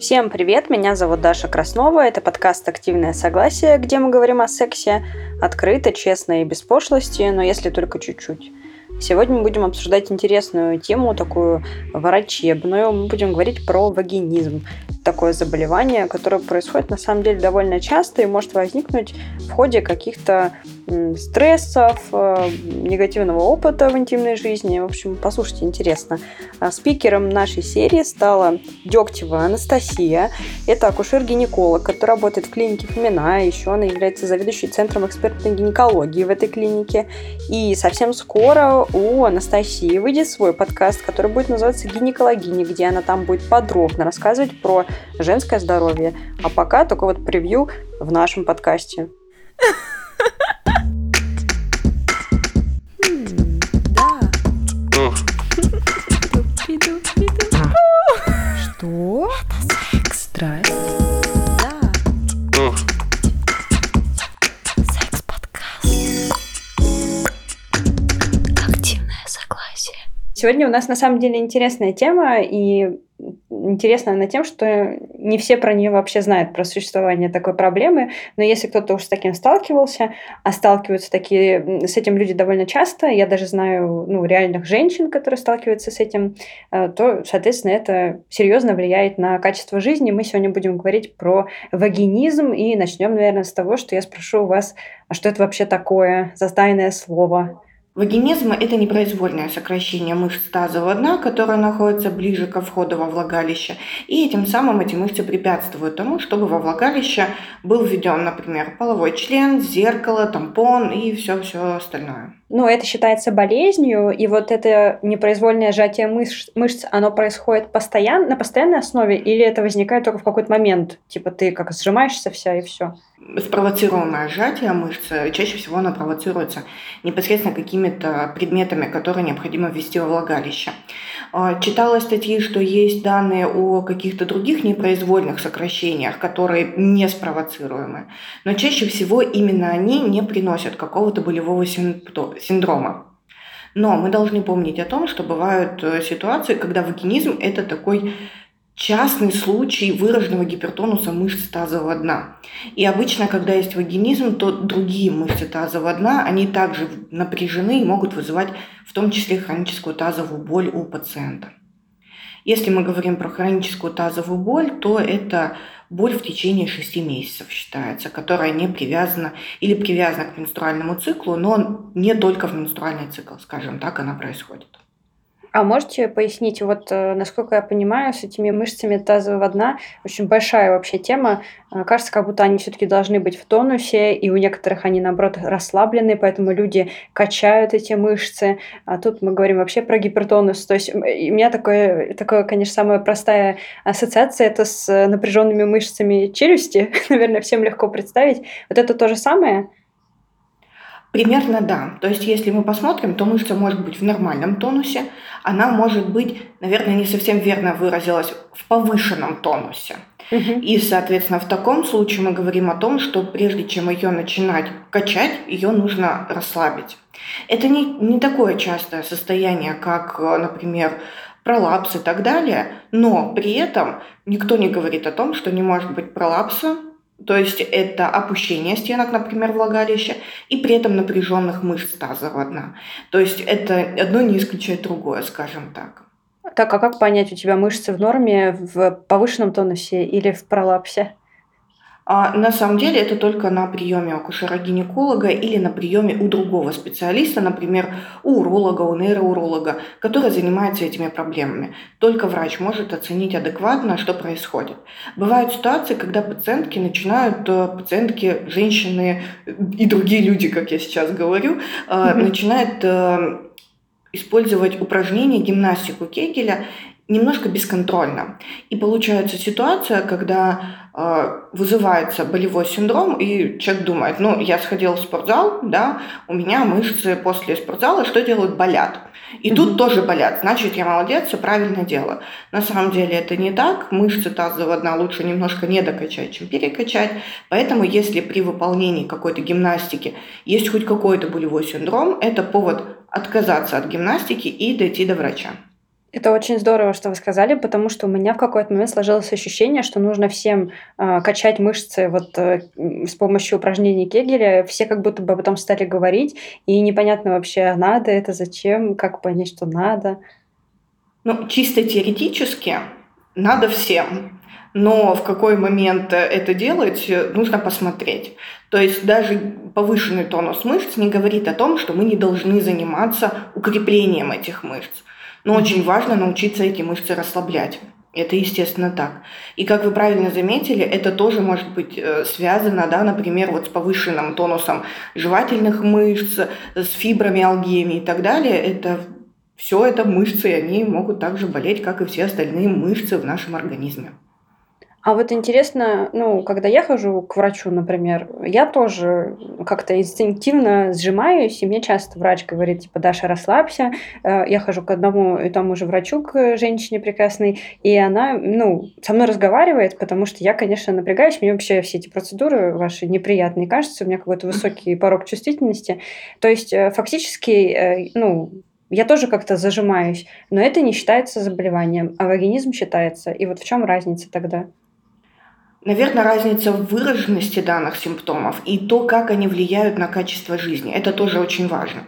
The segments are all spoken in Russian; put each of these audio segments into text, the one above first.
Всем привет, меня зовут Даша Краснова, это подкаст «Активное согласие», где мы говорим о сексе открыто, честно и без пошлости, но если только чуть-чуть. Сегодня мы будем обсуждать интересную тему, такую врачебную. Мы будем говорить про вагинизм. Такое заболевание, которое происходит на самом деле довольно часто и может возникнуть в ходе каких-то стрессов, э, негативного опыта в интимной жизни. В общем, послушайте, интересно. А спикером нашей серии стала Дегтева Анастасия. Это акушер-гинеколог, который работает в клинике Фомина. Еще она является заведующей центром экспертной гинекологии в этой клинике. И совсем скоро у Анастасии выйдет свой подкаст, который будет называться «Гинекологини», где она там будет подробно рассказывать про женское здоровье. А пока только вот превью в нашем подкасте. Что? Это секс. Страсть. Сегодня у нас на самом деле интересная тема, и интересна она тем, что не все про нее вообще знают, про существование такой проблемы, но если кто-то уж с таким сталкивался, а сталкиваются такие, с этим люди довольно часто, я даже знаю ну, реальных женщин, которые сталкиваются с этим, э, то, соответственно, это серьезно влияет на качество жизни. Мы сегодня будем говорить про вагинизм, и начнем, наверное, с того, что я спрошу у вас, а что это вообще такое за тайное слово? Вагинизм – это непроизвольное сокращение мышц тазового дна, которое находится ближе ко входу во влагалище, и этим самым эти мышцы препятствуют тому, чтобы во влагалище был введен, например, половой член, зеркало, тампон и все-все остальное. Ну, это считается болезнью, и вот это непроизвольное сжатие мышц, мышц оно происходит постоянно, на постоянной основе, или это возникает только в какой-то момент? Типа ты как сжимаешься вся и все? спровоцируемое сжатие мышцы, чаще всего оно провоцируется непосредственно какими-то предметами, которые необходимо ввести во влагалище. А, читала статьи, что есть данные о каких-то других непроизвольных сокращениях, которые не спровоцируемы, но чаще всего именно они не приносят какого-то болевого синдрома. Но мы должны помнить о том, что бывают э, ситуации, когда вагинизм – это такой частный случай выраженного гипертонуса мышц тазового дна. И обычно, когда есть вагинизм, то другие мышцы тазового дна, они также напряжены и могут вызывать в том числе хроническую тазовую боль у пациента. Если мы говорим про хроническую тазовую боль, то это боль в течение 6 месяцев считается, которая не привязана или привязана к менструальному циклу, но не только в менструальный цикл, скажем так, она происходит. А можете пояснить, вот э, насколько я понимаю, с этими мышцами тазового дна очень большая вообще тема. Э, кажется, как будто они все-таки должны быть в тонусе, и у некоторых они, наоборот, расслаблены, поэтому люди качают эти мышцы. А тут мы говорим вообще про гипертонус. То есть у меня такое, такое конечно, самая простая ассоциация это с напряженными мышцами челюсти. Наверное, всем легко представить. Вот это то же самое? Примерно да. То есть, если мы посмотрим, то мышца может быть в нормальном тонусе, она может быть, наверное, не совсем верно выразилась, в повышенном тонусе. И, соответственно, в таком случае мы говорим о том, что прежде чем ее начинать качать, ее нужно расслабить. Это не, не такое частое состояние, как, например, пролапс и так далее, но при этом никто не говорит о том, что не может быть пролапса то есть это опущение стенок, например, влагалища, и при этом напряженных мышц тазового дна. То есть это одно не исключает другое, скажем так. Так, а как понять, у тебя мышцы в норме в повышенном тонусе или в пролапсе? А на самом деле это только на приеме акушера-гинеколога или на приеме у другого специалиста, например, у уролога, у нейроуролога, который занимается этими проблемами. Только врач может оценить адекватно, что происходит. Бывают ситуации, когда пациентки начинают, э, пациентки, женщины и другие люди, как я сейчас говорю, mm-hmm. начинают э, использовать упражнения, гимнастику Кегеля немножко бесконтрольно. И получается ситуация, когда э, вызывается болевой синдром, и человек думает, ну, я сходил в спортзал, да, у меня мышцы после спортзала что делают? Болят. И mm-hmm. тут тоже болят, значит, я молодец, все правильно делаю. На самом деле это не так, мышцы тазового дна лучше немножко не докачать, чем перекачать. Поэтому если при выполнении какой-то гимнастики есть хоть какой-то болевой синдром, это повод отказаться от гимнастики и дойти до врача. Это очень здорово, что вы сказали, потому что у меня в какой-то момент сложилось ощущение, что нужно всем э, качать мышцы вот э, с помощью упражнений Кегеля. Все как будто бы потом стали говорить, и непонятно вообще, надо это, зачем, как понять, что надо. Ну, чисто теоретически надо всем, но в какой момент это делать, нужно посмотреть. То есть даже повышенный тонус мышц не говорит о том, что мы не должны заниматься укреплением этих мышц. Но очень важно научиться эти мышцы расслаблять. Это естественно так. И как вы правильно заметили, это тоже может быть э, связано, да, например, вот с повышенным тонусом жевательных мышц, с фибромиалгиями и так далее. Это все это мышцы, и они могут также болеть, как и все остальные мышцы в нашем организме. А вот интересно, ну, когда я хожу к врачу, например, я тоже как-то инстинктивно сжимаюсь, и мне часто врач говорит, типа, Даша, расслабься. Э, я хожу к одному и тому же врачу, к женщине прекрасной, и она, ну, со мной разговаривает, потому что я, конечно, напрягаюсь, мне вообще все эти процедуры ваши неприятные кажутся, у меня какой-то высокий порог чувствительности. То есть, э, фактически, э, ну, я тоже как-то зажимаюсь, но это не считается заболеванием, а вагинизм считается. И вот в чем разница тогда? Наверное, разница в выраженности данных симптомов и то, как они влияют на качество жизни. Это тоже очень важно.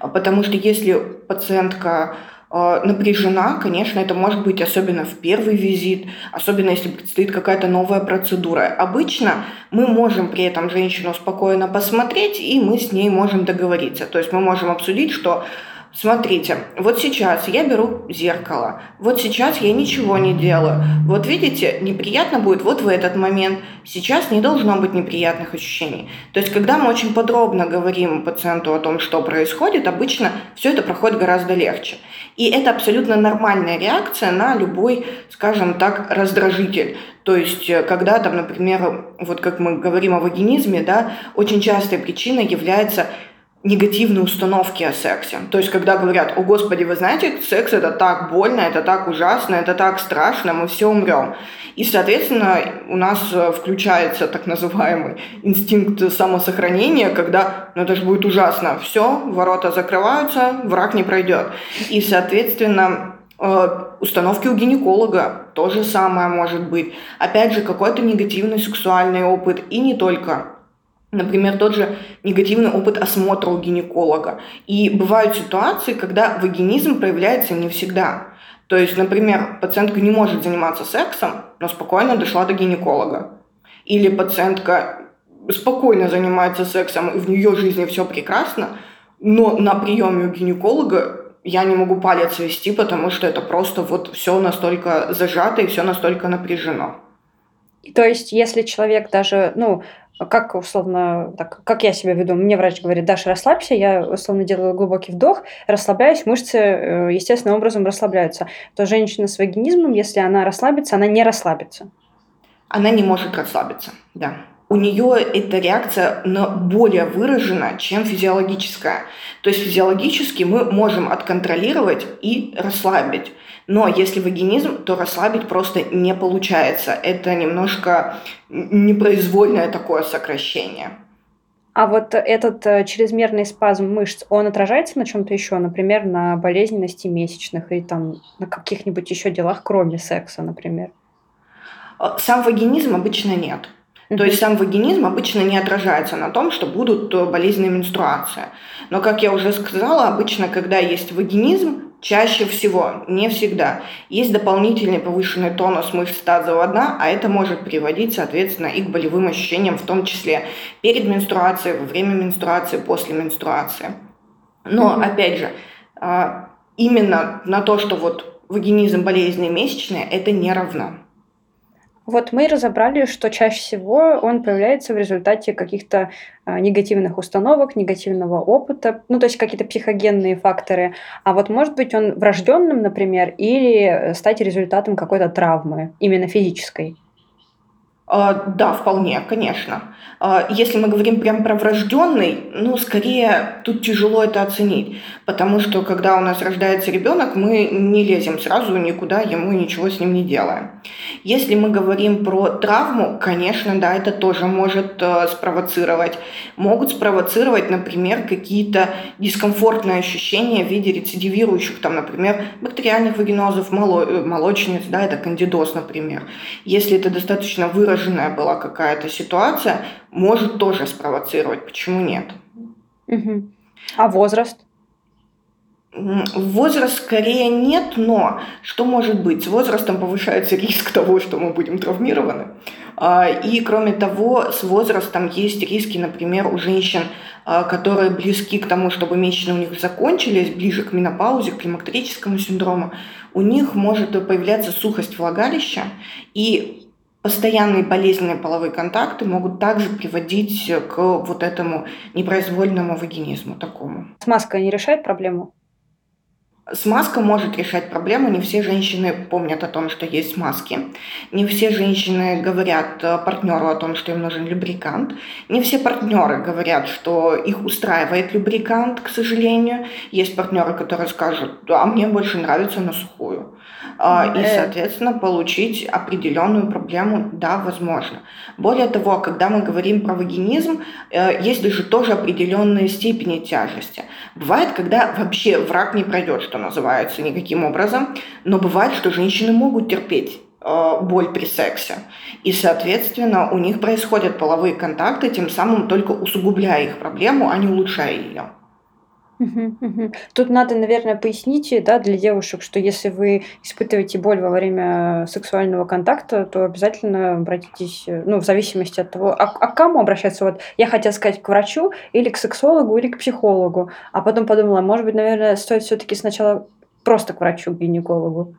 Потому что если пациентка э, напряжена, конечно, это может быть особенно в первый визит, особенно если предстоит какая-то новая процедура. Обычно мы можем при этом женщину спокойно посмотреть, и мы с ней можем договориться. То есть мы можем обсудить, что Смотрите, вот сейчас я беру зеркало, вот сейчас я ничего не делаю. Вот видите, неприятно будет вот в этот момент. Сейчас не должно быть неприятных ощущений. То есть, когда мы очень подробно говорим пациенту о том, что происходит, обычно все это проходит гораздо легче. И это абсолютно нормальная реакция на любой, скажем так, раздражитель. То есть, э, когда там, например, вот как мы говорим о вагинизме, да, очень частой причиной является негативные установки о сексе. То есть, когда говорят, о господи, вы знаете, секс это так больно, это так ужасно, это так страшно, мы все умрем. И, соответственно, у нас э, включается так называемый инстинкт самосохранения, когда, ну это же будет ужасно, все, ворота закрываются, враг не пройдет. И, соответственно, э, установки у гинеколога то же самое может быть. Опять же, какой-то негативный сексуальный опыт, и не только. Например, тот же негативный опыт осмотра у гинеколога. И бывают ситуации, когда вагинизм проявляется не всегда. То есть, например, пациентка не может заниматься сексом, но спокойно дошла до гинеколога. Или пациентка спокойно занимается сексом, и в нее жизни все прекрасно, но на приеме у гинеколога я не могу палец вести, потому что это просто вот все настолько зажато и все настолько напряжено. То есть, если человек даже, ну, как условно, так, как я себя веду? Мне врач говорит, Даша, расслабься, я условно делаю глубокий вдох, расслабляюсь, мышцы э, естественным образом расслабляются. То женщина с вагинизмом, если она расслабится, она не расслабится. Она не может расслабиться, да у нее эта реакция более выражена, чем физиологическая. То есть физиологически мы можем отконтролировать и расслабить. Но если вагинизм, то расслабить просто не получается. Это немножко непроизвольное такое сокращение. А вот этот э, чрезмерный спазм мышц, он отражается на чем-то еще, например, на болезненности месячных или там на каких-нибудь еще делах, кроме секса, например? Сам вагинизм обычно нет. Mm-hmm. То есть сам вагинизм обычно не отражается на том, что будут э, болезненные менструации. Но, как я уже сказала, обычно, когда есть вагинизм, чаще всего, не всегда, есть дополнительный повышенный тонус мышц тазового дна, а это может приводить, соответственно, и к болевым ощущениям, в том числе перед менструацией, во время менструации, после менструации. Но, mm-hmm. опять же, а, именно на то, что вот вагинизм болезненные месячные, это не равно. Вот мы разобрали, что чаще всего он появляется в результате каких-то а, негативных установок, негативного опыта, ну то есть какие-то психогенные факторы. А вот может быть он врожденным, например, или стать результатом какой-то травмы, именно физической? А, да, вполне, конечно. А, если мы говорим прям про врожденный, ну, скорее тут тяжело это оценить, потому что когда у нас рождается ребенок, мы не лезем сразу никуда, ему ничего с ним не делаем. Если мы говорим про травму, конечно, да, это тоже может э, спровоцировать. Могут спровоцировать, например, какие-то дискомфортные ощущения в виде рецидивирующих, там, например, бактериальных вагинозов, э, молочниц, да, это кандидоз, например. Если это достаточно выраженная была какая-то ситуация, может тоже спровоцировать. Почему нет? Угу. А возраст? Возраст скорее нет, но что может быть? С возрастом повышается риск того, что мы будем травмированы. А, и кроме того, с возрастом есть риски, например, у женщин, а, которые близки к тому, чтобы месячные у них закончились, ближе к менопаузе, к климактерическому синдрому, у них может появляться сухость влагалища, и постоянные болезненные половые контакты могут также приводить к вот этому непроизвольному вагинизму такому. Смазка не решает проблему? Смазка может решать проблему. Не все женщины помнят о том, что есть смазки. Не все женщины говорят э, партнеру о том, что им нужен любрикант. Не все партнеры говорят, что их устраивает любрикант, к сожалению. Есть партнеры, которые скажут, а мне больше нравится на сухую. А, и, э. соответственно, получить определенную проблему, да, возможно. Более того, когда мы говорим про вагинизм, э, есть даже тоже определенные степени тяжести. Бывает, когда вообще враг не пройдет, что называется, никаким образом, но бывает, что женщины могут терпеть э, боль при сексе. И, соответственно, у них происходят половые контакты, тем самым только усугубляя их проблему, а не улучшая ее. Тут надо, наверное, пояснить, да, для девушек, что если вы испытываете боль во время сексуального контакта, то обязательно обратитесь, э, ну, в зависимости от того, а, а к кому обращаться. Вот я хотела сказать к врачу или к сексологу, или к психологу, а потом подумала, может быть, наверное, стоит все-таки сначала просто к врачу, к гинекологу.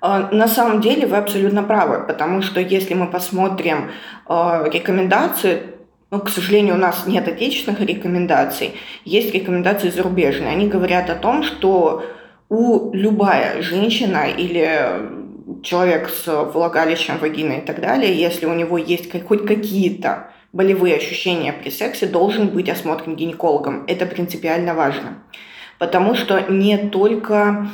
А, на самом деле вы абсолютно правы, потому что если мы посмотрим э, рекомендации, но, к сожалению, у нас нет отечественных рекомендаций, есть рекомендации зарубежные. Они говорят о том, что у любая женщина или человек с влагалищем, вагиной и так далее, если у него есть хоть какие-то болевые ощущения при сексе, должен быть осмотрен гинекологом. Это принципиально важно. Потому что не только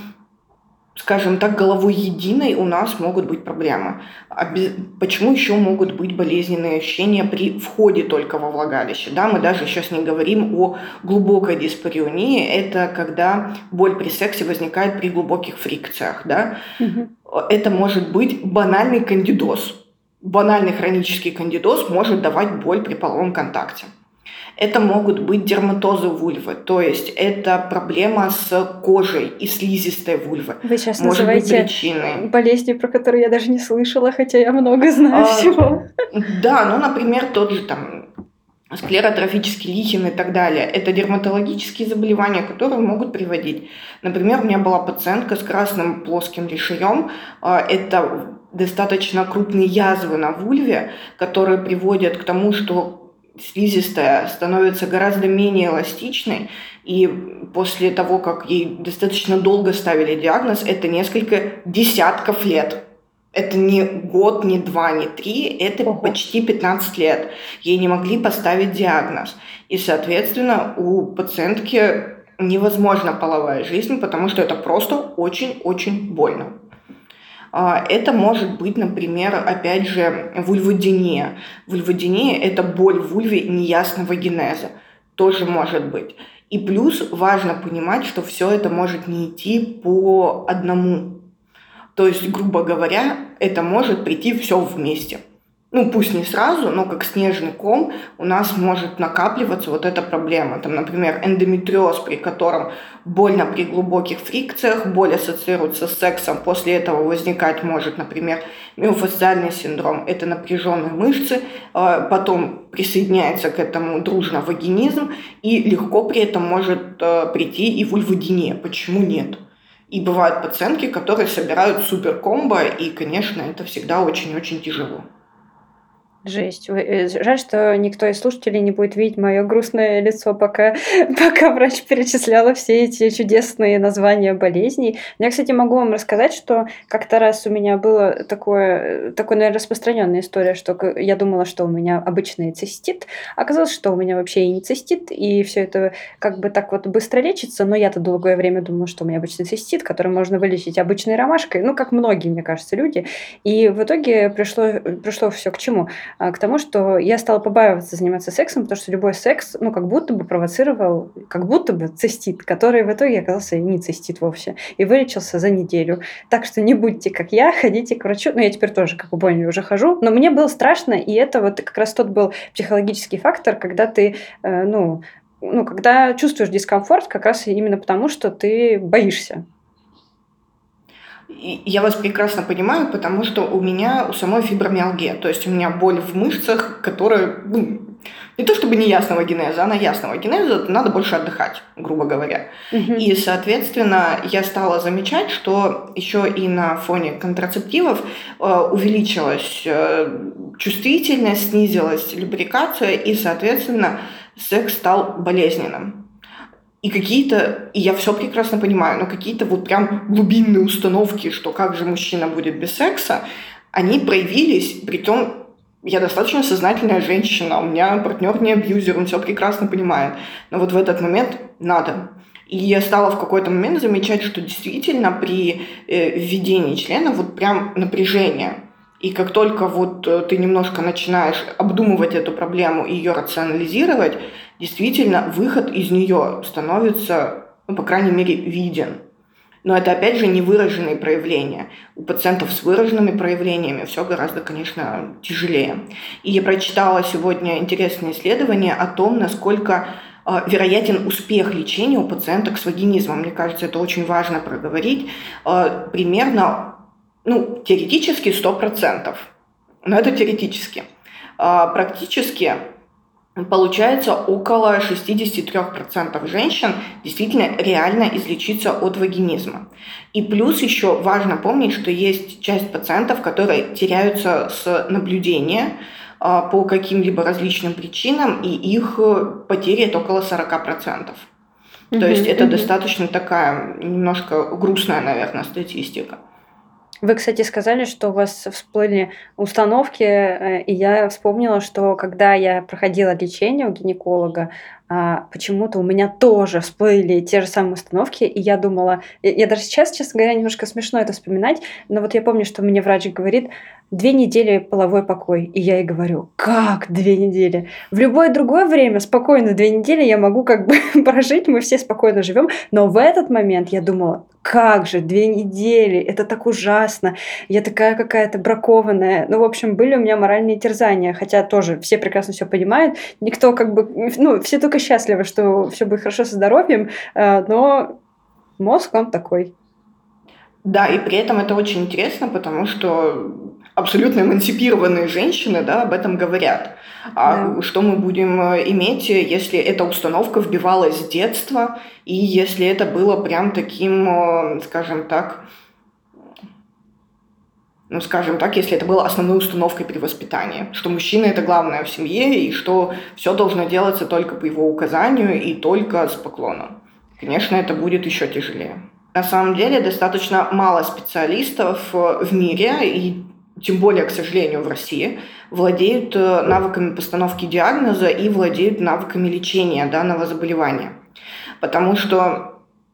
скажем так, головой единой у нас могут быть проблемы. А без... Почему еще могут быть болезненные ощущения при входе только во влагалище? Да, мы даже сейчас не говорим о глубокой диспарионии. Это когда боль при сексе возникает при глубоких фрикциях. Да? Угу. Это может быть банальный кандидоз. Банальный хронический кандидоз может давать боль при половом контакте. Это могут быть дерматозы вульвы, то есть это проблема с кожей и слизистой вульвы. Вы сейчас Может называете причиной. болезни, про которые я даже не слышала, хотя я много знаю а, всего. Да, ну, например, тот же там склеротрофический лихин и так далее. Это дерматологические заболевания, которые могут приводить. Например, у меня была пациентка с красным плоским лишаем. А, это достаточно крупные язвы на вульве, которые приводят к тому, что слизистая становится гораздо менее эластичной, и после того, как ей достаточно долго ставили диагноз, это несколько десятков лет. Это не год, не два, не три, это Ого. почти 15 лет. Ей не могли поставить диагноз. И, соответственно, у пациентки невозможна половая жизнь, потому что это просто очень-очень больно. А, это может быть, например, опять же, вульводиния. Вульводиния – это боль в вульве неясного генеза. Тоже может быть. И плюс важно понимать, что все это может не идти по одному. То есть, грубо говоря, это может прийти все вместе ну пусть не сразу, но как снежный ком у нас может накапливаться вот эта проблема. Там, например, эндометриоз, при котором больно при глубоких фрикциях, боль ассоциируется с сексом, после этого возникать может, например, миофасциальный синдром, это напряженные мышцы, а потом присоединяется к этому дружно вагинизм, и легко при этом может э, прийти и вульводиния. Почему нет? И бывают пациентки, которые собирают суперкомбо, и, конечно, это всегда очень-очень тяжело. Жесть. Э, жаль, что никто из слушателей не будет видеть мое грустное лицо, пока, пока врач перечисляла все эти чудесные названия болезней. Я, кстати, могу вам рассказать, что как-то раз у меня было такое, такое, наверное, распространенная история, что я думала, что у меня обычный цистит, оказалось, что у меня вообще и не цистит, и все это как бы так вот быстро лечится, но я-то долгое время думала, что у меня обычный цистит, который можно вылечить обычной ромашкой, ну, как многие, мне кажется, люди. И в итоге пришло, пришло все к чему? А, к тому, что я стала побаиваться заниматься сексом, потому что любой секс, ну, как будто бы провоцировал, как будто бы цистит, который в итоге оказался не цистит вовсе, и вылечился за неделю. Так что не будьте как я, ходите к врачу. Ну, я теперь тоже, как вы поняли, уже хожу, но мне было страшно, и это вот как раз тот был психологический фактор, когда ты, э, ну, ну, когда чувствуешь дискомфорт, как раз именно потому, что ты боишься. Я вас прекрасно понимаю, потому что у меня у самой фибромиалгия, то есть у меня боль в мышцах, которая ну, не то чтобы не ясного генеза, она ясного генеза, надо больше отдыхать, грубо говоря. Угу. И, соответственно, я стала замечать, что еще и на фоне контрацептивов э, увеличилась э, чувствительность, снизилась любрикация, и, соответственно, секс стал болезненным. И какие-то, и я все прекрасно понимаю, но какие-то вот прям глубинные установки, что как же мужчина будет без секса, они проявились, при том я достаточно сознательная женщина, у меня партнер не абьюзер, он все прекрасно понимает. Но вот в этот момент надо. И я стала в какой-то момент замечать, что действительно при э, введении члена вот прям напряжение. И как только вот э, ты немножко начинаешь обдумывать эту проблему и ее рационализировать, действительно выход из нее становится, ну, по крайней мере, виден. Но это, опять же, невыраженные проявления. У пациентов с выраженными проявлениями все гораздо, конечно, тяжелее. И я прочитала сегодня интересное исследование о том, насколько э, вероятен успех лечения у пациенток с вагинизмом. Мне кажется, это очень важно проговорить. Э, примерно, ну, теоретически 100%. Но это теоретически. Э, практически Получается, около 63% женщин действительно реально излечиться от вагинизма. И плюс еще важно помнить, что есть часть пациентов, которые теряются с наблюдения а, по каким-либо различным причинам, и их потери это около 40%. То есть это достаточно такая немножко грустная, наверное, статистика. Вы, кстати, сказали, что у вас всплыли установки, э, и я вспомнила, что когда я проходила лечение у гинеколога, а, почему-то у меня тоже всплыли те же самые установки, и я думала, я даже сейчас, честно говоря, немножко смешно это вспоминать, но вот я помню, что мне врач говорит, две недели половой покой. И я ей говорю, как две недели? В любое другое время спокойно две недели я могу как бы прожить, мы все спокойно живем. Но в этот момент я думала, как же, две недели, это так ужасно, я такая какая-то бракованная. Ну, в общем, были у меня моральные терзания, хотя тоже все прекрасно все понимают, никто как бы, ну, все только счастливы, что все будет хорошо со здоровьем, э, но мозг он такой. Да, и при этом это очень интересно, потому что абсолютно эмансипированные женщины да, об этом говорят. А да. что мы будем э, иметь, если эта установка вбивалась с детства, и если это было прям таким, э, скажем так, ну, скажем так, если это было основной установкой при воспитании, что мужчина это главное в семье, и что все должно делаться только по его указанию и только с поклоном. Конечно, это будет еще тяжелее. На самом деле достаточно мало специалистов э, в мире, и тем более, к сожалению, в России, владеют э, навыками постановки диагноза и владеют навыками лечения данного заболевания. Потому что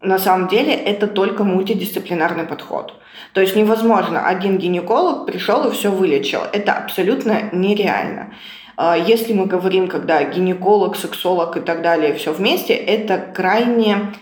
на самом деле это только мультидисциплинарный подход. То есть невозможно, один гинеколог пришел и все вылечил. Это абсолютно нереально. А если мы говорим, когда гинеколог, сексолог и так далее все вместе, это крайне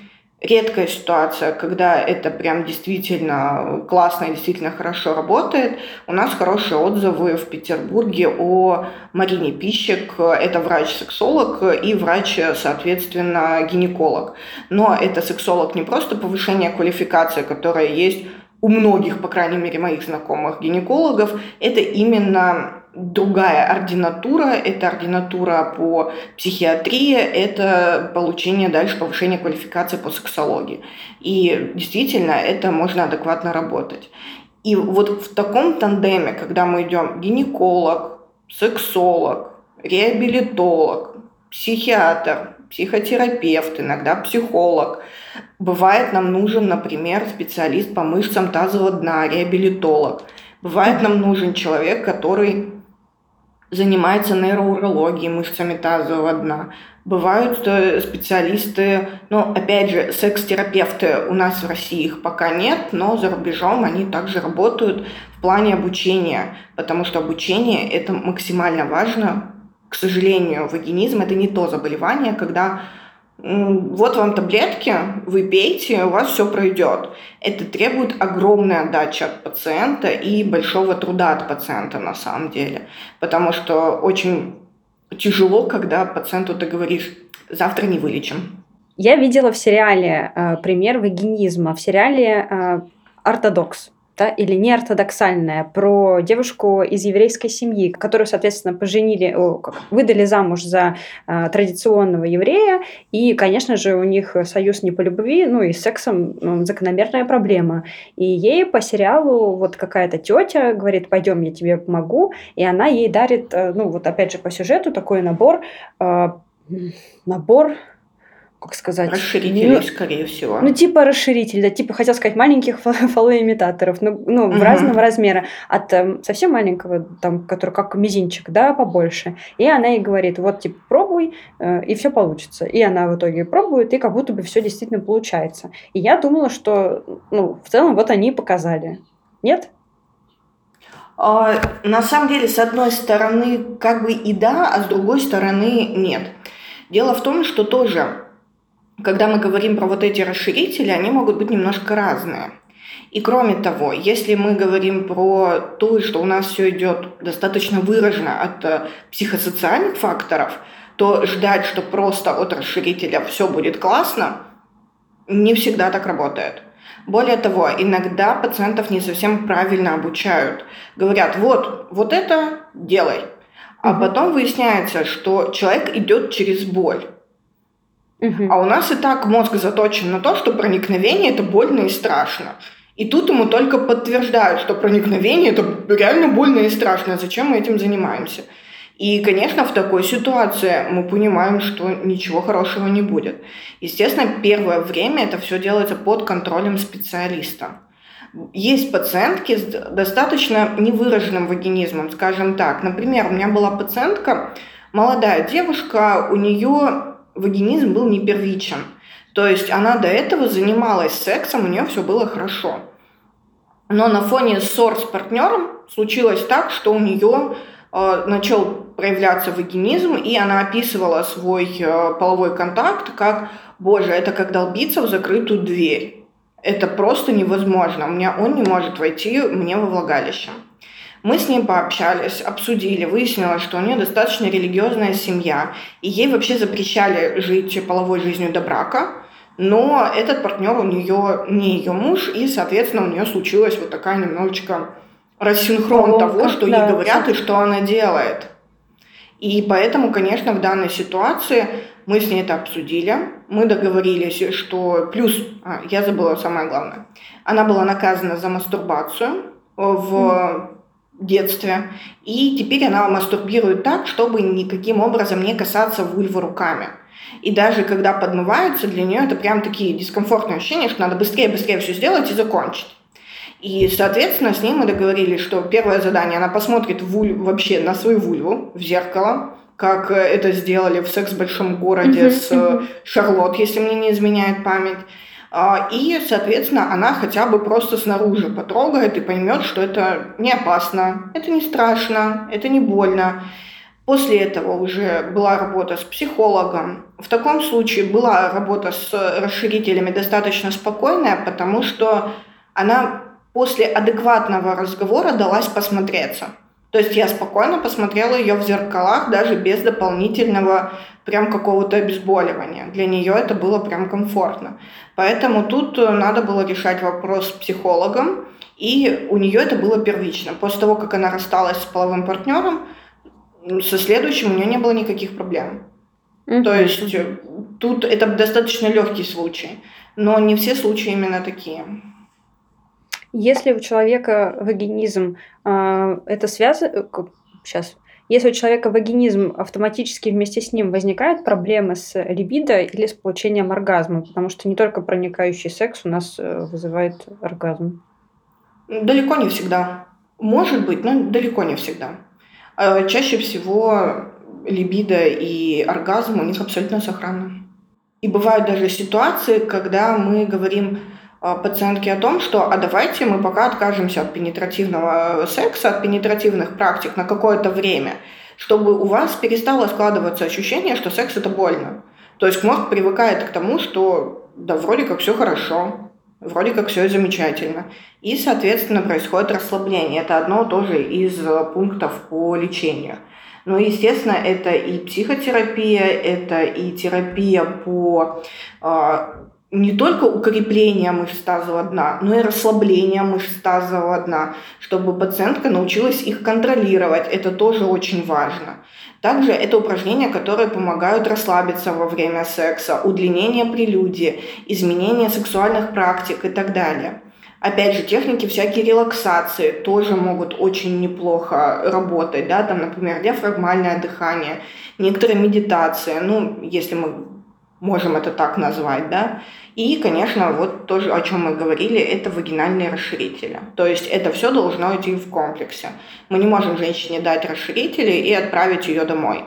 редкая ситуация, когда это прям действительно классно и действительно хорошо работает. У нас хорошие отзывы в Петербурге о Марине Пищик. Это врач-сексолог и врач, соответственно, гинеколог. Но это сексолог не просто повышение квалификации, которая есть у многих, по крайней мере, моих знакомых гинекологов, это именно другая ординатура, это ординатура по психиатрии, это получение дальше повышения квалификации по сексологии. И действительно, это можно адекватно работать. И вот в таком тандеме, когда мы идем гинеколог, сексолог, реабилитолог, психиатр, психотерапевт, иногда психолог. Бывает нам нужен, например, специалист по мышцам тазового дна, реабилитолог. Бывает нам нужен человек, который занимается нейроурологией, мышцами тазового дна. Бывают э, специалисты, ну, опять же, секс-терапевты у нас в России их пока нет, но за рубежом они также работают в плане обучения, потому что обучение – это максимально важно к сожалению, вагинизм – это не то заболевание, когда вот вам таблетки, вы пейте, у вас все пройдет. Это требует огромной отдачи от пациента и большого труда от пациента на самом деле. Потому что очень тяжело, когда пациенту ты говоришь, завтра не вылечим. Я видела в сериале э, пример вагинизма, в сериале э, «Ортодокс» да, или неортодоксальная, про девушку из еврейской семьи, которую, соответственно, поженили, о, как, выдали замуж за э, традиционного еврея, и, конечно же, у них союз не по любви, ну и с сексом ну, закономерная проблема. И ей по сериалу вот какая-то тетя говорит, пойдем, я тебе помогу, и она ей дарит, э, ну вот опять же по сюжету такой набор, э, набор как сказать... Расширителей, ну, скорее всего. Ну, типа расширитель, да, типа, хотел сказать, маленьких фалоимитаторов, ну, ну угу. разного размера, от э, совсем маленького, там, который как мизинчик, да, побольше. И она ей говорит, вот, типа, пробуй, э, и все получится. И она в итоге пробует, и как будто бы все действительно получается. И я думала, что, ну, в целом, вот они и показали. Нет? А, на самом деле, с одной стороны, как бы и да, а с другой стороны нет. Дело в том, что тоже когда мы говорим про вот эти расширители, они могут быть немножко разные. И кроме того, если мы говорим про то, что у нас все идет достаточно выраженно от э, психосоциальных факторов, то ждать, что просто от расширителя все будет классно, не всегда так работает. Более того, иногда пациентов не совсем правильно обучают. Говорят, вот, вот это делай. А потом выясняется, что человек идет через боль. Угу. А у нас и так мозг заточен на то, что проникновение это больно и страшно. И тут ему только подтверждают, что проникновение это реально больно и страшно. Зачем мы этим занимаемся? И, конечно, в такой ситуации мы понимаем, что ничего хорошего не будет. Естественно, первое время это все делается под контролем специалиста. Есть пациентки с достаточно невыраженным вагинизмом, скажем так. Например, у меня была пациентка, молодая девушка, у нее вагинизм был не первичен. То есть она до этого занималась сексом, у нее все было хорошо. Но на фоне ссор с партнером случилось так, что у нее э, начал проявляться вагинизм, и она описывала свой э, половой контакт как «Боже, это как долбиться в закрытую дверь». Это просто невозможно. У меня он не может войти мне во влагалище. Мы с ней пообщались, обсудили, выяснилось, что у нее достаточно религиозная семья, и ей вообще запрещали жить половой жизнью до брака, но этот партнер у нее не ее муж, и, соответственно, у нее случилась вот такая немножечко рассинхрон Поломка, того, что да, ей говорят и что она делает. И поэтому, конечно, в данной ситуации мы с ней это обсудили, мы договорились, что плюс, а, я забыла самое главное, она была наказана за мастурбацию в детстве. И теперь она мастурбирует так, чтобы никаким образом не касаться вульвы руками. И даже когда подмывается, для нее это прям такие дискомфортные ощущения, что надо быстрее-быстрее все сделать и закончить. И, соответственно, с ней мы договорились, что первое задание, она посмотрит вуль, вообще на свою вульву в зеркало, как это сделали в «Секс в большом городе» с э, Шарлот, если мне не изменяет память. А, и, соответственно, она хотя бы просто снаружи потрогает и поймет, что это не опасно, это не страшно, это не больно. После этого уже была работа с психологом. В таком случае была работа с расширителями достаточно спокойная, потому что она после адекватного разговора далась посмотреться. То есть я спокойно посмотрела ее в зеркалах, даже без дополнительного прям какого-то обезболивания. Для нее это было прям комфортно. Поэтому тут э, надо было решать вопрос с психологом, и у нее это было первично. После того, как она рассталась с половым партнером, со следующим у нее не было никаких проблем. Mm-hmm. То есть э, тут это достаточно легкий случай, но не все случаи именно такие. Если у человека вагинизм, а, это связано... Сейчас. Если у человека вагинизм, автоматически вместе с ним возникают проблемы с либидо или с получением оргазма? Потому что не только проникающий секс у нас э, вызывает оргазм. Далеко не всегда. Может быть, но далеко не всегда. А чаще всего либидо и оргазм у них абсолютно сохранны. И бывают даже ситуации, когда мы говорим а, пациентке о том, что а давайте мы пока откажемся от пенетративного секса, от пенетративных практик на какое-то время, чтобы у вас перестало складываться ощущение, что секс это больно. То есть мозг привыкает к тому, что да вроде как все хорошо, вроде как все замечательно. И, соответственно, происходит расслабление. Это одно тоже из пунктов по лечению. Но, естественно, это и психотерапия, это и терапия по не только укрепление мышц тазового дна, но и расслабление мышц тазового дна, чтобы пациентка научилась их контролировать. Это тоже очень важно. Также это упражнения, которые помогают расслабиться во время секса, удлинение прелюдии, изменение сексуальных практик и так далее. Опять же, техники всякие релаксации тоже могут очень неплохо работать, да, там, например, диафрагмальное дыхание, некоторые медитации, ну, если мы можем это так назвать, да. И, конечно, вот тоже, о чем мы говорили, это вагинальные расширители. То есть это все должно идти в комплексе. Мы не можем женщине дать расширители и отправить ее домой.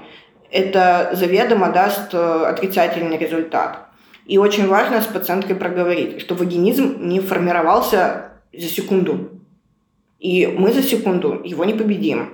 Это заведомо даст э, отрицательный результат. И очень важно с пациенткой проговорить, что вагинизм не формировался за секунду. И мы за секунду его не победим.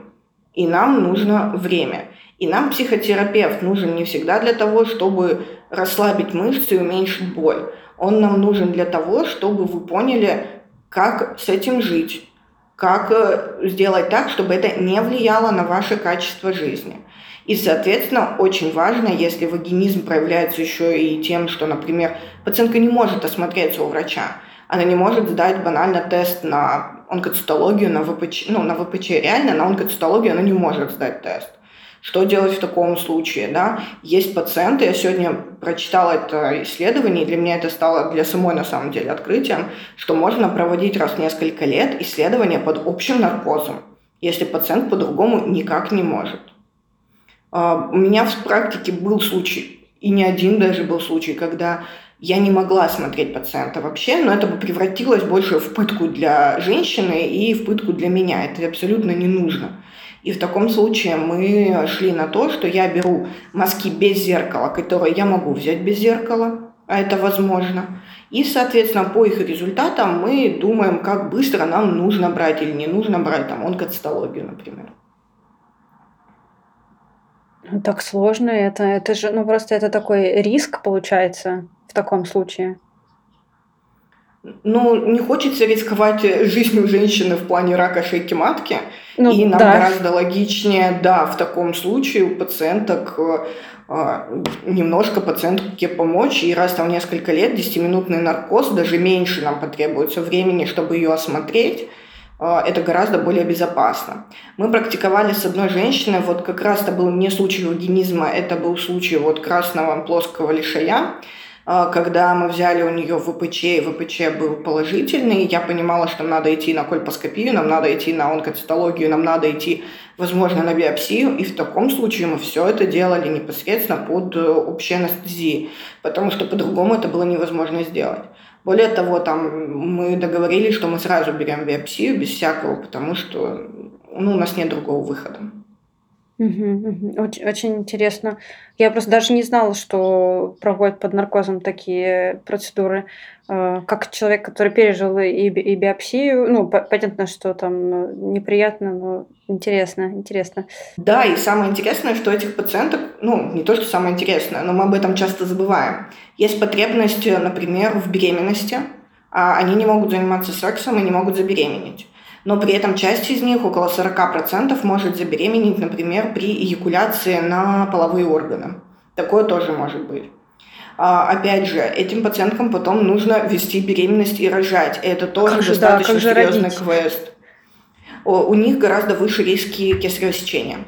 И нам нужно время. И нам психотерапевт нужен не всегда для того, чтобы расслабить мышцы и уменьшить боль. Он нам нужен для того, чтобы вы поняли, как с этим жить, как э, сделать так, чтобы это не влияло на ваше качество жизни. И, соответственно, очень важно, если вагинизм проявляется еще и тем, что, например, пациентка не может осмотреться у врача, она не может сдать банально тест на онкоцитологию, на ВПЧ, ну, на ВПЧ реально, на онкоцитологию она не может сдать тест. Что делать в таком случае? Да? Есть пациенты, я сегодня прочитала это исследование, и для меня это стало для самой на самом деле открытием, что можно проводить раз в несколько лет исследования под общим наркозом, если пациент по-другому никак не может. А, у меня в практике был случай, и не один даже был случай, когда я не могла смотреть пациента вообще, но это бы превратилось больше в пытку для женщины и в пытку для меня. Это абсолютно не нужно. И в таком случае мы шли на то, что я беру мазки без зеркала, которые я могу взять без зеркала, а это возможно. И, соответственно, по их результатам мы думаем, как быстро нам нужно брать или не нужно брать там онкоцитологию, например. Так сложно это. Это же, ну просто это такой риск получается в таком случае. Ну, не хочется рисковать жизнью женщины в плане рака шейки матки. Ну, и нам да. гораздо логичнее, да, в таком случае у пациенток э, немножко пациентке помочь. И раз там несколько лет 10-минутный наркоз, даже меньше нам потребуется времени, чтобы ее осмотреть, а, это гораздо более безопасно. Мы практиковали с одной женщиной, вот как раз это был не случай вагинизма, это был случай вот красного плоского лишая, когда мы взяли у нее ВПЧ, и ВПЧ был положительный, я понимала, что нам надо идти на кольпоскопию, нам надо идти на онкоцитологию, нам надо идти, возможно, на биопсию, и в таком случае мы все это делали непосредственно под э, общей анестезией, потому что по-другому это было невозможно сделать. Более того, там мы договорились, что мы сразу берем биопсию без всякого, потому что ну, у нас нет другого выхода. Очень, очень интересно. Я просто даже не знала, что проводят под наркозом такие процедуры. Э, как человек, который пережил и, биопсию, ну, понятно, что там э, неприятно, но интересно, интересно. Да, и самое интересное, что этих пациенток, ну, не то, что самое интересное, но мы об этом часто забываем. Есть потребность, например, в беременности, а они не могут заниматься сексом и не могут забеременеть но при этом часть из них, около 40%, может забеременеть, например, при эякуляции на половые органы. Такое тоже может быть. А, опять же, этим пациенткам потом нужно вести беременность и рожать. Это тоже как достаточно да, серьезный родить? квест. У них гораздо выше риски кесарево сечения.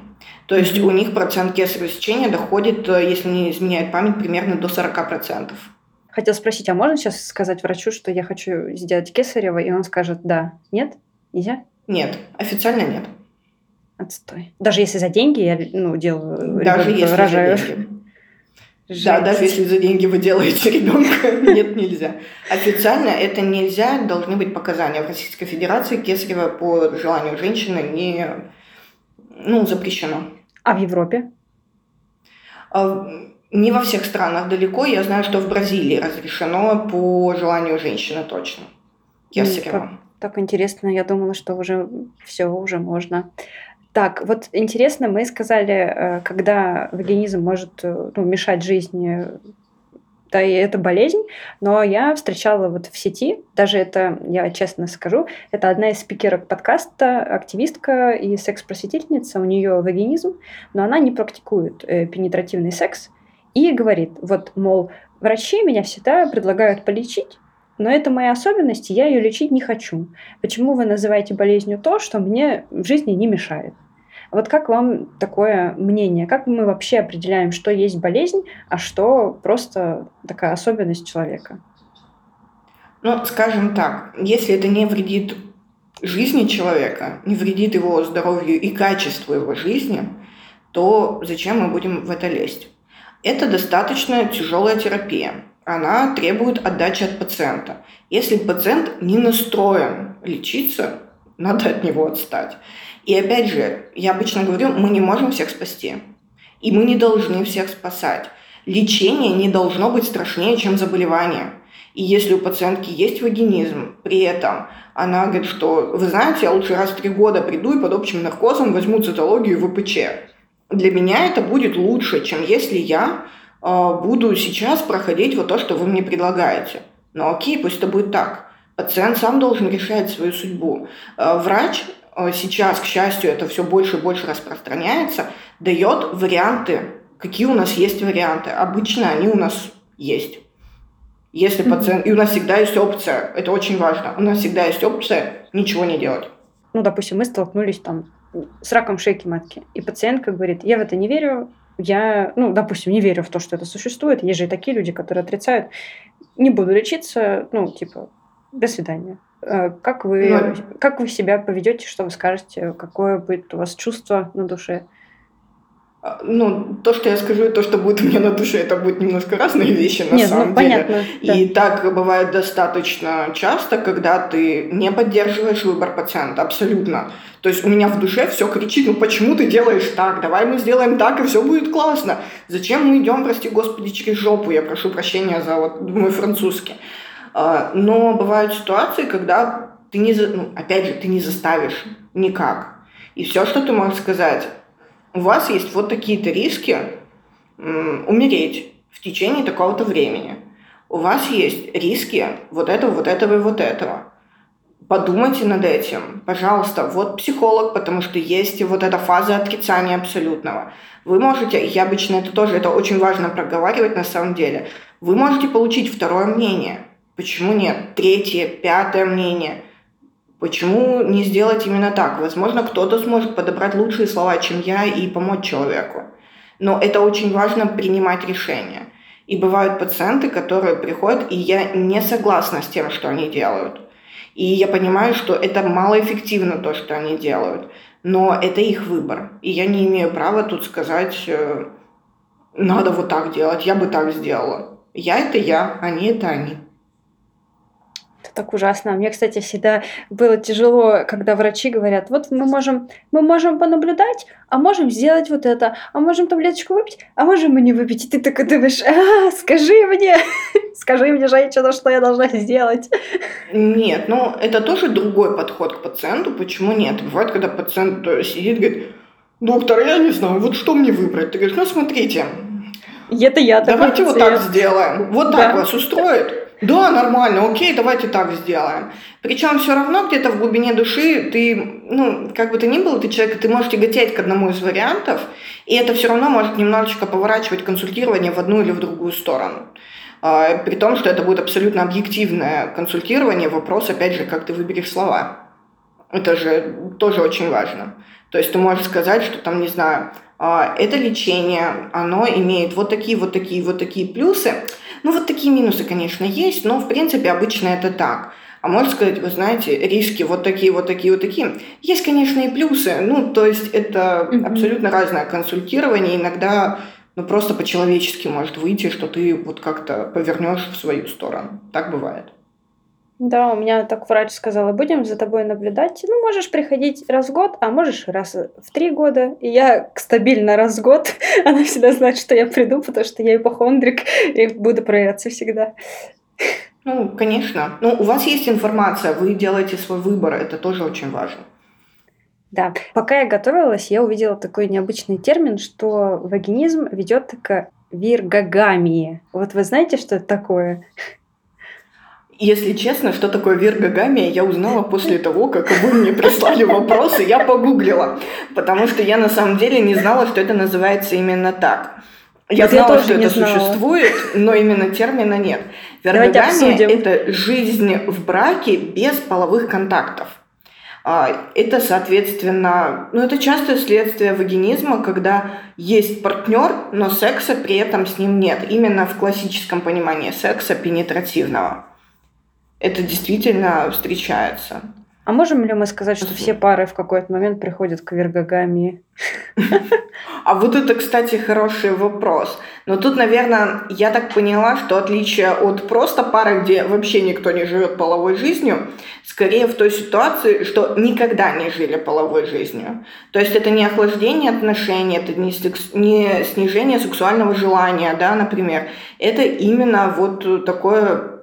То есть mm-hmm. у них процент кесарево сечения доходит, э, если не изменяет память, примерно до 40%. Хотел спросить, а можно сейчас сказать врачу, что я хочу сделать кесарево, и он скажет да, нет? Нельзя? Нет, официально нет. Отстой. Даже если за деньги я ну, делаю Даже ребенка, если рожаю. за деньги. Да, даже если за деньги вы делаете ребенка, нет, нельзя. Официально это нельзя, должны быть показания. В Российской Федерации кесарево по желанию женщины не ну, запрещено. А в Европе? А, Не во всех странах далеко. Я знаю, что в Бразилии разрешено по желанию женщины точно. М, Кесарево. Так интересно, я думала, что уже все, уже можно. Так, вот интересно, мы сказали, э, когда вагинизм может э, ну, мешать жизни, да, и это болезнь, но я встречала вот в сети, даже это, я честно скажу, это одна из спикерок подкаста, активистка и секс-просветительница, у нее вагинизм, но она не практикует э, пенетративный секс и говорит, вот, мол, врачи меня всегда предлагают полечить, но это моя особенность, и я ее лечить не хочу. Почему вы называете болезнью то, что мне в жизни не мешает? Вот как вам такое мнение? Как мы вообще определяем, что есть болезнь, а что просто такая особенность человека? Ну, скажем так, если это не вредит жизни человека, не вредит его здоровью и качеству его жизни, то зачем мы будем в это лезть? Это достаточно тяжелая терапия. Она требует отдачи от пациента. Если пациент не настроен лечиться, надо от него отстать. И опять же, я обычно говорю, мы не можем всех спасти. И мы не должны всех спасать. Лечение не должно быть страшнее, чем заболевание. И если у пациентки есть вагинизм, при этом она говорит, что вы знаете, я лучше раз в три года приду и под общим наркозом возьму цитологию ВПЧ. Для меня это будет лучше, чем если я буду сейчас проходить вот то, что вы мне предлагаете. Но окей, пусть это будет так. Пациент сам должен решать свою судьбу. Э, врач э, сейчас, к счастью, это все больше и больше распространяется, дает варианты. Какие у нас есть варианты? Обычно они у нас есть. Если пациент... И у нас всегда есть опция, это очень важно, у нас всегда есть опция ничего не делать. Ну, допустим, мы столкнулись там с раком шейки матки, и пациентка говорит, я в это не верю, я, ну, допустим, не верю в то, что это существует. Есть же и такие люди, которые отрицают. Не буду лечиться, ну, типа, до свидания. Э, Как вы, как вы себя поведете, что вы скажете, какое будет у вас чувство на душе? Ну, то, что я скажу, и то, что будет у меня на душе, это будут немножко разные вещи на Нет, самом ну деле. понятно. да. И так бывает достаточно часто, когда ты не поддерживаешь выбор пациента, абсолютно. То есть у меня в душе все кричит, ну почему ты делаешь так, давай мы сделаем так, и все будет классно. Зачем мы идем, прости господи, через жопу, я прошу прощения за вот мой французский. А, Но бывают ситуации, когда ты не, ну, опять же, ты не заставишь никак. И все, что ты можешь сказать, у вас есть вот такие-то риски умереть в течение такого-то времени. У вас есть риски вот этого, вот этого и вот этого. Подумайте над этим, пожалуйста. Вот психолог, потому что есть вот эта фаза отрицания абсолютного. Вы можете, я обычно это тоже, это очень важно проговаривать на самом деле. Вы можете получить второе мнение. Почему нет? Третье, пятое мнение. Почему не сделать именно так? Возможно, кто-то сможет подобрать лучшие слова, чем я, и помочь человеку. Но это очень важно принимать решения. И бывают пациенты, которые приходят, и я не согласна с тем, что они делают. И я понимаю, что это малоэффективно то, что они делают. Но это их выбор. И я не имею права тут сказать, э, надо вот так делать, я бы так сделала. Я это я, они это они. Это так ужасно. Мне, кстати, всегда было тяжело, когда врачи говорят, вот мы можем, мы можем понаблюдать, а можем сделать вот это, а можем таблеточку выпить, а можем и не выпить. И ты такой думаешь, «А, скажи мне, скажи мне, женщина, что я должна сделать. Нет, ну это тоже другой подход к пациенту. Почему нет? Бывает, когда пациент сидит и говорит, доктор, я не знаю, вот что мне выбрать? Ты говоришь, ну смотрите, это я давайте вот так сделаем. Вот Да. так вас устроит? Да, нормально, окей, давайте так сделаем. Причем все равно где-то в глубине души ты, ну, как бы ты ни был, ты человек, ты можешь тяготеть к одному из вариантов, и это все равно может немножечко поворачивать консультирование в одну или в другую сторону. А, При том, что это будет абсолютно объективное консультирование, вопрос, опять же, как ты выберешь слова. Это же тоже очень важно. То есть ты можешь сказать, что там, не знаю, а, это лечение, оно имеет вот такие, вот такие, вот такие плюсы. Ну, вот такие минусы, конечно, есть, но, в принципе, обычно это так. а может сказать, вы знаете, риски вот такие, вот такие, вот такие. Есть, конечно, и плюсы. Ну, то есть это mm-hmm. абсолютно разное консультирование. Иногда ну, просто по-человечески может выйти, что ты вот как-то повернешь в свою сторону. Так бывает. Да, у меня так врач сказала, будем за тобой наблюдать. Ну, можешь приходить раз в год, а можешь раз в три года. И я стабильно раз в год. Она всегда знает, что я приду, потому что я ипохондрик и буду проверяться всегда. Ну, конечно. Ну, у вас есть информация, вы делаете свой выбор, это тоже очень важно. Да. Пока я готовилась, я увидела такой необычный термин, что вагинизм ведет к виргагамии. Вот вы знаете, что это такое? Если честно, что такое виргагамия, я узнала после того, как вы мне прислали вопросы, я погуглила, потому что я на самом деле не знала, что это называется именно так. Я знала, я что это знала. существует, но именно термина нет. Виргагамия – это жизнь в браке без половых контактов. А, это, соответственно, ну, это частое следствие вагинизма, когда есть партнер, но секса при этом с ним нет. Именно в классическом понимании секса пенетративного это действительно встречается. А можем ли мы сказать, что все пары в какой-то момент приходят к вергогамии? А вот это, кстати, хороший вопрос. Но тут, наверное, я так поняла, что отличие от просто пары, где вообще никто не живет половой жизнью, скорее в той ситуации, что никогда не жили половой жизнью. То есть это не охлаждение отношений, это не, не снижение сексуального желания, да, например. Это именно вот такое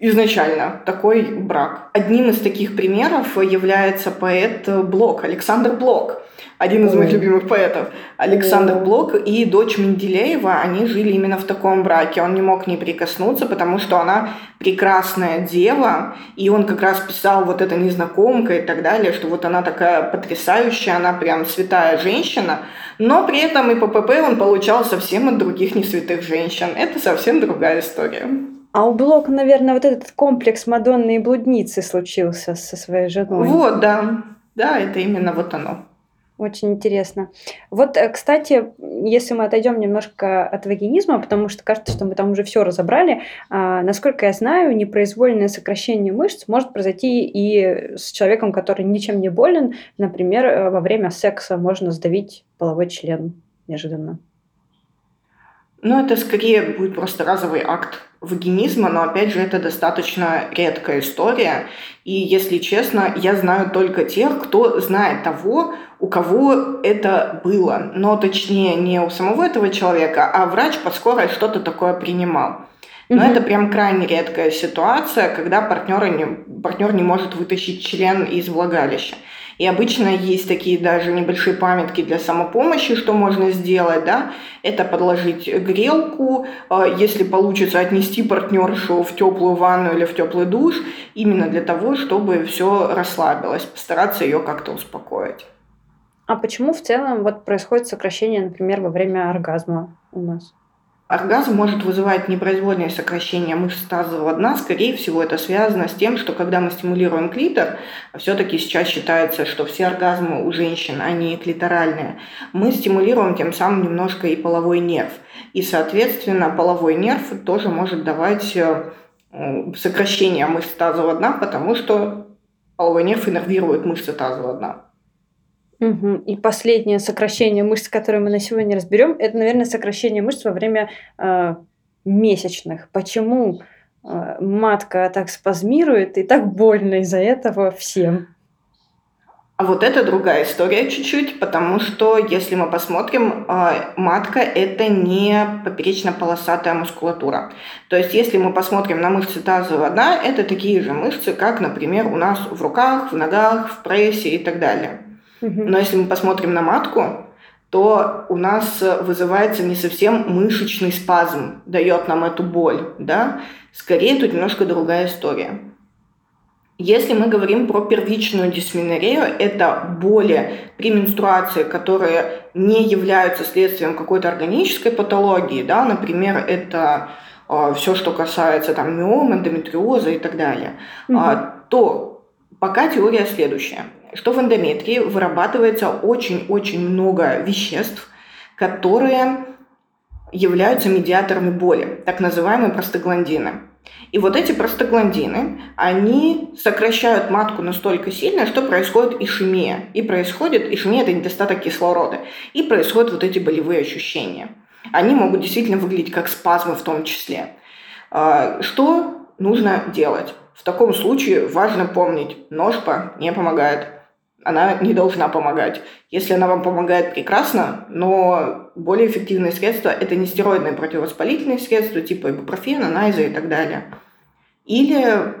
изначально такой брак. Одним из таких примеров является поэт Блок, Александр Блок, один из моих любимых поэтов. Александр Блок и дочь Менделеева, они жили именно в таком браке. Он не мог к ней прикоснуться, потому что она прекрасная дева, и он как раз писал вот эта незнакомка и так далее, что вот она такая потрясающая, она прям святая женщина, но при этом и ППП он получал совсем от других несвятых женщин. Это совсем другая история. А у Блока, наверное, вот этот комплекс Мадонны и блудницы случился со своей женой. Вот, да. Да, это именно вот оно. Очень интересно. Вот, э, кстати, если мы отойдем немножко от вагинизма, потому что кажется, что мы там уже все разобрали, а, насколько я знаю, непроизвольное сокращение мышц может произойти и с человеком, который ничем не болен. Например, э, во время секса можно сдавить половой член неожиданно. Ну, это скорее будет просто разовый акт вагинизма, но опять же это достаточно редкая история. И если честно, я знаю только тех, кто знает того, у кого это было. Но точнее не у самого этого человека, а врач под скорой что-то такое принимал. Но это прям крайне редкая ситуация, когда партнер не, партнер не может вытащить член из влагалища. И обычно есть такие даже небольшие памятки для самопомощи, что можно сделать, да, это подложить грелку, а, если получится отнести партнершу в теплую ванну или в теплый душ, именно для того, чтобы все расслабилось, постараться ее как-то успокоить. А почему в целом вот происходит сокращение, например, во время оргазма у нас? Оргазм может вызывать непроизвольное сокращение мышц тазового дна. Скорее всего, это связано с тем, что когда мы стимулируем клитор, все-таки сейчас считается, что все оргазмы у женщин, они клиторальные, мы стимулируем тем самым немножко и половой нерв. И, соответственно, половой нерв тоже может давать э, сокращение мышц тазового дна, потому что половой нерв иннервирует мышцы тазового дна. Угу. И последнее сокращение мышц, которое мы на сегодня разберем, это, наверное, сокращение мышц во время э, месячных. Почему э, матка так спазмирует и так больно из-за этого всем? А вот это другая история чуть-чуть, потому что если мы посмотрим, э, матка это не поперечно-полосатая мускулатура. То есть если мы посмотрим на мышцы тазового дна, это такие же мышцы, как, например, у нас в руках, в ногах, в прессе и так далее. Но если мы посмотрим на матку, то у нас вызывается не совсем мышечный спазм, дает нам эту боль, да? Скорее тут немножко другая история. Если мы говорим про первичную дисменорею, это боли при менструации, которые не являются следствием какой-то органической патологии, да, например, это э, все, что касается там миом, эндометриоза и так далее, угу. э, то пока теория следующая что в эндометрии вырабатывается очень-очень много веществ, которые являются медиаторами боли, так называемые простагландины. И вот эти простагландины, они сокращают матку настолько сильно, что происходит ишемия. И происходит, ишемия – это недостаток кислорода. И происходят вот эти болевые ощущения. Они могут действительно выглядеть как спазмы в том числе. А, что нужно делать? В таком случае важно помнить, ножпа не помогает. Она не должна помогать. Если она вам помогает, прекрасно, но более эффективные средства – это не стероидные противовоспалительные средства, типа ибупрофена, найза и так далее. Или,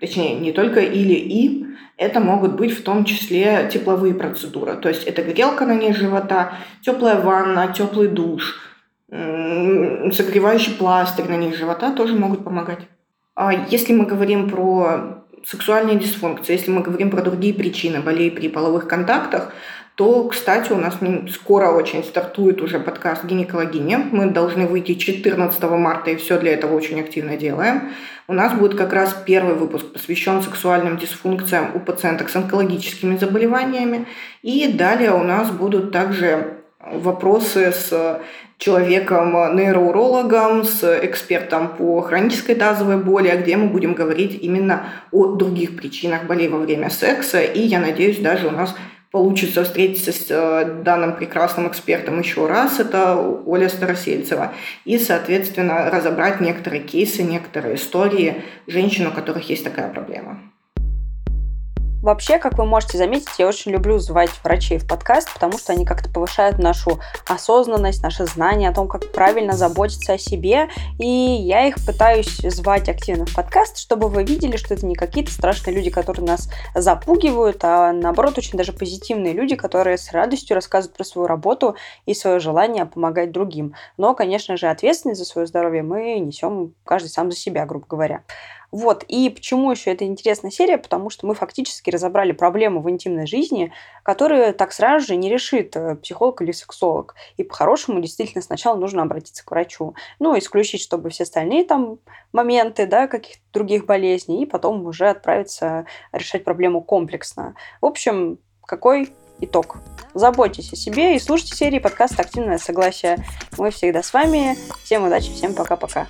точнее, не только или и, это могут быть в том числе тепловые процедуры. То есть это грелка на низ живота, теплая ванна, теплый душ, согревающий пластырь на низ живота тоже могут помогать. А если мы говорим про сексуальные дисфункции, если мы говорим про другие причины болей при половых контактах, то, кстати, у нас скоро очень стартует уже подкаст «Гинекологиня». Мы должны выйти 14 марта, и все для этого очень активно делаем. У нас будет как раз первый выпуск, посвящен сексуальным дисфункциям у пациенток с онкологическими заболеваниями. И далее у нас будут также вопросы с человеком-нейроурологом, с экспертом по хронической тазовой боли, где мы будем говорить именно о других причинах болей во время секса. И я надеюсь, даже у нас получится встретиться с э, данным прекрасным экспертом еще раз, это Оля Старосельцева, и, соответственно, разобрать некоторые кейсы, некоторые истории женщин, у которых есть такая проблема. Вообще, как вы можете заметить, я очень люблю звать врачей в подкаст, потому что они как-то повышают нашу осознанность, наше знание о том, как правильно заботиться о себе. И я их пытаюсь звать активно в подкаст, чтобы вы видели, что это не какие-то страшные люди, которые нас запугивают, а наоборот очень даже позитивные люди, которые с радостью рассказывают про свою работу и свое желание помогать другим. Но, конечно же, ответственность за свое здоровье мы несем каждый сам за себя, грубо говоря. Вот, и почему еще это интересная серия? Потому что мы фактически разобрали проблему в интимной жизни, которую так сразу же не решит э, психолог или сексолог. И по-хорошему действительно сначала нужно обратиться к врачу. Ну, исключить, чтобы все остальные там моменты, да, каких-то других болезней, и потом уже отправиться решать проблему комплексно. В общем, какой итог. Заботьтесь о себе и слушайте серии подкаста «Активное согласие». Мы всегда с вами. Всем удачи, всем пока-пока.